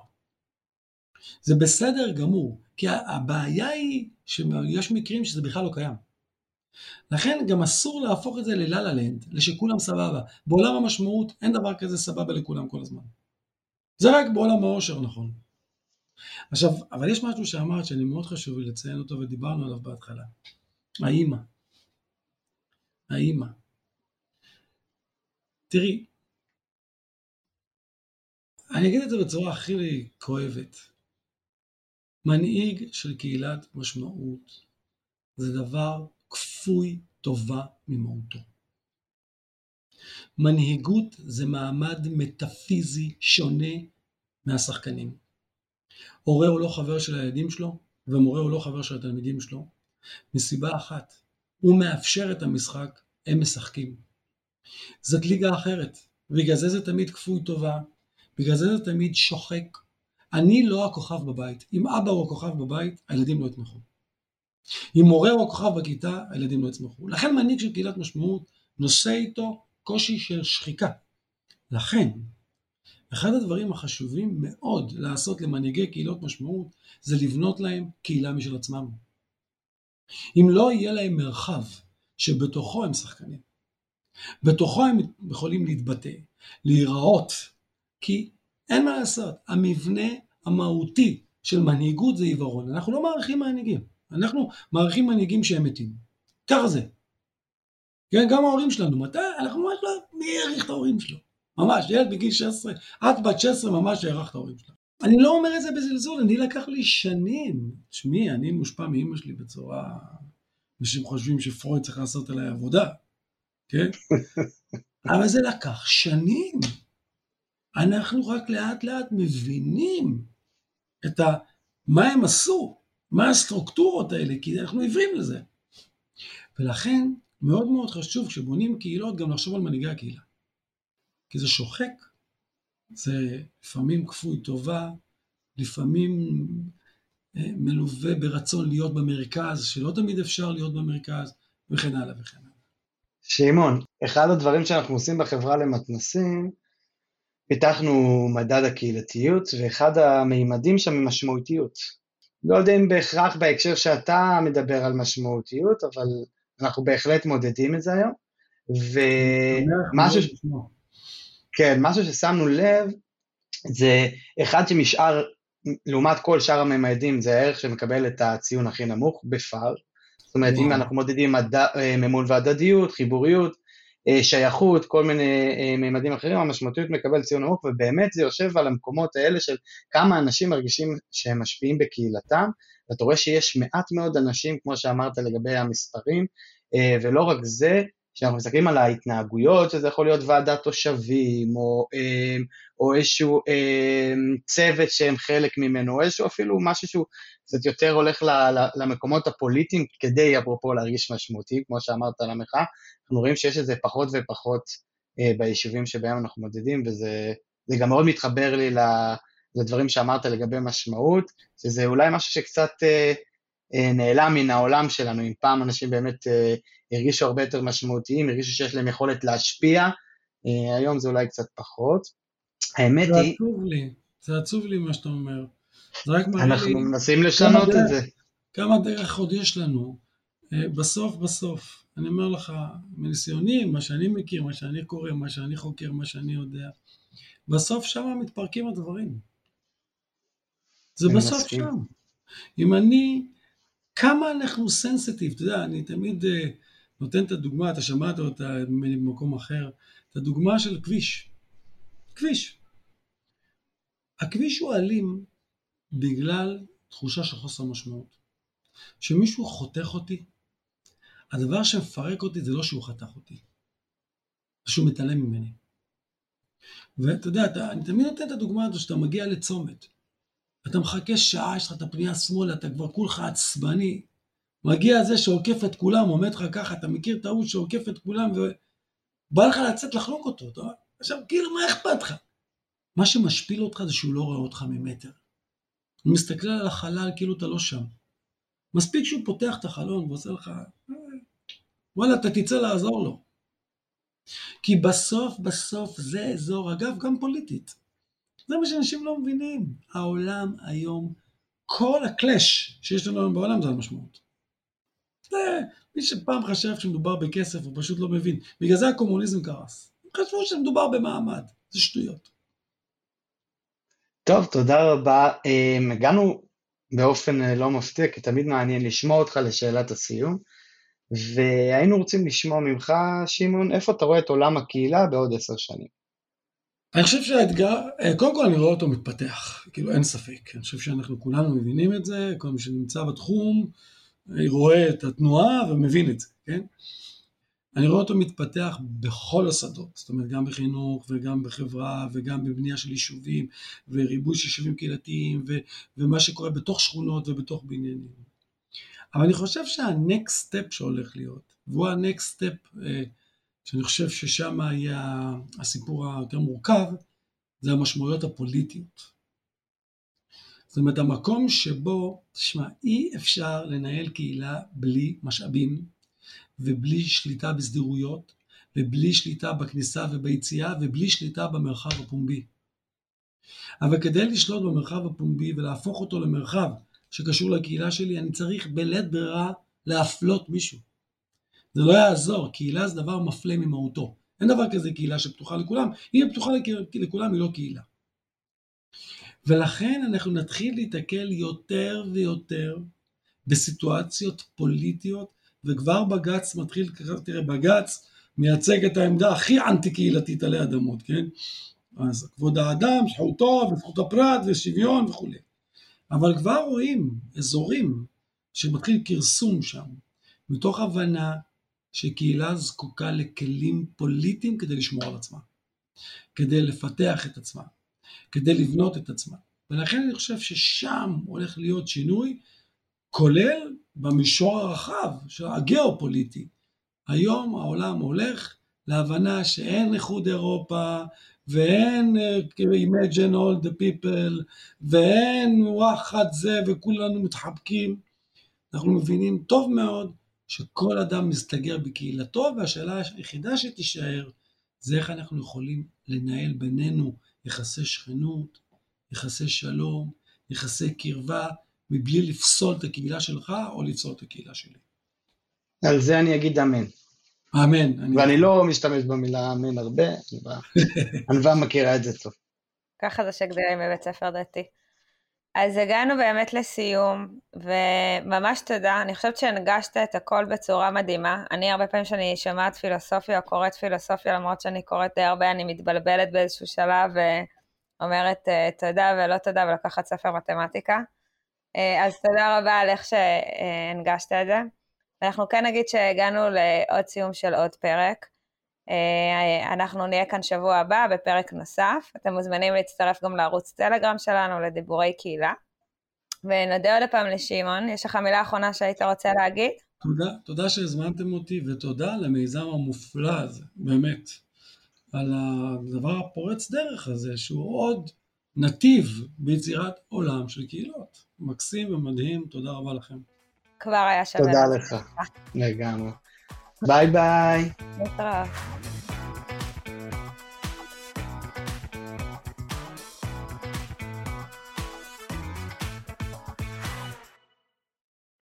זה בסדר גמור, כי הבעיה היא שיש מקרים שזה בכלל לא קיים. לכן גם אסור להפוך את זה ללה לנד, לשכולם סבבה. בעולם המשמעות אין דבר כזה סבבה לכולם כל הזמן. זה רק בעולם העושר נכון. עכשיו, אבל יש משהו שאמרת שאני מאוד חשוב לציין אותו ודיברנו עליו בהתחלה. האימא. האימא. תראי, אני אגיד את זה בצורה הכי כואבת. מנהיג של קהילת משמעות זה דבר כפוי טובה ממהותו. מנהיגות זה מעמד מטאפיזי שונה מהשחקנים. הורה הוא לא חבר של הילדים שלו, ומורה הוא לא חבר של התלמידים שלו, מסיבה אחת, הוא מאפשר את המשחק, הם משחקים. זאת ליגה אחרת, בגלל זה זה תמיד כפוי טובה, בגלל זה זה תמיד שוחק. אני לא הכוכב בבית, אם אבא הוא הכוכב בבית, הילדים לא יתמכו. אם מורה הוא הכוכב בכיתה, הילדים לא יצמחו. לכן מנהיג של קהילת משמעות נושא איתו קושי של שחיקה. לכן, אחד הדברים החשובים מאוד לעשות למנהיגי קהילות משמעות, זה לבנות להם קהילה משל עצמם. אם לא יהיה להם מרחב שבתוכו הם שחקנים, בתוכו הם יכולים להתבטא, להיראות, כי אין מה לעשות, המבנה המהותי של מנהיגות זה עיוורון. אנחנו לא מעריכים מנהיגים. אנחנו מעריכים מנהיגים שהם מתים. ככה זה. כן, גם ההורים שלנו, מתי? אנחנו ממש לא, מי העריך את ההורים שלו? ממש, ילד בגיל 16, את בת 16 ממש הערכת את ההורים שלך. אני לא אומר את זה בזלזול, אני לקח לי שנים. תשמעי, אני מושפע מאימא שלי בצורה... אנשים חושבים שפרויד צריך לעשות עליי עבודה, כן? אבל זה לקח שנים. אנחנו רק לאט לאט מבינים את ה... מה הם עשו. מה הסטרוקטורות האלה, כי אנחנו עיוורים לזה. ולכן מאוד מאוד חשוב כשבונים קהילות גם לחשוב על מנהיגי הקהילה. כי זה שוחק, זה לפעמים כפוי טובה, לפעמים אה, מלווה ברצון להיות במרכז, שלא תמיד אפשר להיות במרכז, וכן הלאה וכן הלאה. שמעון, אחד הדברים שאנחנו עושים בחברה למתנסים, פיתחנו מדד הקהילתיות, ואחד המימדים שם היא משמעותיות. לא יודע אם בהכרח בהקשר שאתה מדבר על משמעותיות, אבל אנחנו בהחלט מודדים את זה היום. ומשהו ש... כן, משהו ששמנו לב, זה אחד שמשאר, לעומת כל שאר הממדים, זה הערך שמקבל את הציון הכי נמוך בפאר. זאת אומרת, אם אנחנו מודדים מד... אה, ממול והדדיות, חיבוריות, שייכות, כל מיני אה, מימדים אחרים, המשמעותיות מקבל ציון נמוך, ובאמת זה יושב על המקומות האלה של כמה אנשים מרגישים שהם משפיעים בקהילתם, ואתה רואה שיש מעט מאוד אנשים, כמו שאמרת לגבי המספרים, אה, ולא רק זה, כשאנחנו מסתכלים על ההתנהגויות, שזה יכול להיות ועדת תושבים, או, או איזשהו צוות שהם חלק ממנו, או איזשהו אפילו משהו שהוא קצת יותר הולך למקומות הפוליטיים, כדי אפרופו להרגיש משמעותי, כמו שאמרת על המחאה, אנחנו רואים שיש את זה פחות ופחות ביישובים שבהם אנחנו מודדים, וזה גם מאוד מתחבר לי לדברים שאמרת לגבי משמעות, שזה אולי משהו שקצת נעלם מן העולם שלנו, אם פעם אנשים באמת הרגישו הרבה יותר משמעותיים, הרגישו שיש להם יכולת להשפיע, היום זה אולי קצת פחות. האמת זה היא... זה עצוב לי, זה עצוב לי מה שאתה אומר. זה רק מראה לי... אנחנו מנסים לשנות את זה. כמה דרך עוד יש לנו. אה, בסוף בסוף, אני אומר לך, מניסיוני, מה שאני מכיר, מה שאני קורא, מה שאני חוקר, מה שאני יודע, בסוף שם מתפרקים הדברים. זה בסוף מסכים. שם. אם אני, כמה אנחנו סנסיטיב, אתה יודע, אני תמיד uh, נותן את הדוגמה, אתה שמעת אותה ממני במקום אחר, את הדוגמה של כביש. כביש. הכביש הוא אלים בגלל תחושה של חוסר משמעות. כשמישהו חותך אותי, הדבר שמפרק אותי זה לא שהוא חתך אותי, זה שהוא מתעלם ממני. ואתה יודע, אתה, אני תמיד נותן את הדוגמה הזו שאתה מגיע לצומת, אתה מחכה שעה, יש לך את הפנייה שמאלה, אתה כבר כולך עצבני, מגיע זה שעוקף את כולם, עומד לך ככה, אתה מכיר את ההוא שעוקף את כולם, ובא לך לצאת לחלוק אותו, אתה אומר, עכשיו כאילו מה אכפת לך? מה שמשפיל אותך זה שהוא לא רואה אותך ממטר. הוא מסתכל על החלל כאילו אתה לא שם. מספיק שהוא פותח את החלון ועושה לך, וואלה, אתה תצא לעזור לו. כי בסוף בסוף זה אזור, אגב, גם פוליטית. זה מה שאנשים לא מבינים. העולם היום, כל הקלאש שיש לנו היום בעולם זה המשמעות. זה, מי שפעם חשב שמדובר בכסף, הוא פשוט לא מבין. בגלל זה הקומוניזם קרס. חשבו שמדובר במעמד, זה שטויות. טוב, תודה רבה. אמ, הגענו באופן אה, לא מפתיע, כי תמיד מעניין לשמוע אותך לשאלת הסיום, והיינו רוצים לשמוע ממך, שמעון, איפה אתה רואה את עולם הקהילה בעוד עשר שנים? אני חושב שהאתגר, אה, קודם כל אני רואה אותו מתפתח, כאילו אין ספק, אני חושב שאנחנו כולנו מבינים את זה, כל מי שנמצא בתחום אה, רואה את התנועה ומבין את זה, כן? אני רואה אותו מתפתח בכל השדות, זאת אומרת גם בחינוך וגם בחברה וגם בבנייה של יישובים וריבוי של יישובים קהילתיים ו- ומה שקורה בתוך שכונות ובתוך בניינים. אבל אני חושב שה-next step שהולך להיות, והוא step אה, שאני חושב ששם יהיה הסיפור היותר מורכב, זה המשמעויות הפוליטיות. זאת אומרת המקום שבו, תשמע, אי אפשר לנהל קהילה בלי משאבים, ובלי שליטה בסדירויות, ובלי שליטה בכניסה וביציאה, ובלי שליטה במרחב הפומבי. אבל כדי לשלוט במרחב הפומבי ולהפוך אותו למרחב שקשור לקהילה שלי, אני צריך בלית ברירה להפלות מישהו. זה לא יעזור, קהילה זה דבר מפלה ממהותו. אין דבר כזה קהילה שפתוחה לכולם, אם היא פתוחה לכולם היא לא קהילה. ולכן אנחנו נתחיל להתקל יותר ויותר בסיטואציות פוליטיות וכבר בג"ץ מתחיל, תראה, בג"ץ מייצג את העמדה הכי אנטי קהילתית עלי אדמות, כן? אז כבוד האדם, זכותו וזכות הפרט ושוויון וכולי. אבל כבר רואים אזורים שמתחיל כרסום שם, מתוך הבנה שקהילה זקוקה לכלים פוליטיים כדי לשמור על עצמה, כדי לפתח את עצמה, כדי לבנות את עצמה. ולכן אני חושב ששם הולך להיות שינוי, כולל במישור הרחב, הגיאופוליטי. היום העולם הולך להבנה שאין איחוד אירופה, ואין uh, imagine all the people, ואין וואחד זה, וכולנו מתחבקים. אנחנו מבינים טוב מאוד שכל אדם מסתגר בקהילתו, והשאלה היחידה שתישאר זה איך אנחנו יכולים לנהל בינינו יחסי שכנות, יחסי שלום, יחסי קרבה, מבלי לפסול את הקהילה שלך או לפסול את הקהילה שלי. על זה אני אגיד אמן. אמן. ואני לא משתמש במילה אמן הרבה, ענווה מכירה את זה טוב. ככה זה שגדלים בבית ספר דתי. אז הגענו באמת לסיום, וממש תודה, אני חושבת שהנגשת את הכל בצורה מדהימה. אני הרבה פעמים שאני שומעת פילוסופיה או קוראת פילוסופיה, למרות שאני קוראת די הרבה, אני מתבלבלת באיזשהו שלב ואומרת אה, תודה ולא תודה ולקחת ספר מתמטיקה. אה, אז תודה רבה על איך שהנגשת את זה. ואנחנו כן נגיד שהגענו לעוד סיום של עוד פרק. אה, אנחנו נהיה כאן שבוע הבא בפרק נוסף. אתם מוזמנים להצטרף גם לערוץ טלגרם שלנו לדיבורי קהילה. ונודה עוד פעם לשמעון, יש לך מילה אחרונה שהיית רוצה להגיד? תודה, תודה שהזמנתם אותי ותודה למיזם המופלא הזה, באמת. על הדבר הפורץ דרך הזה, שהוא עוד נתיב ביצירת עולם של קהילות. מקסים ומדהים, תודה רבה לכם. כבר היה שווה. תודה לך, לגמרי. Bye, bye. Tchau.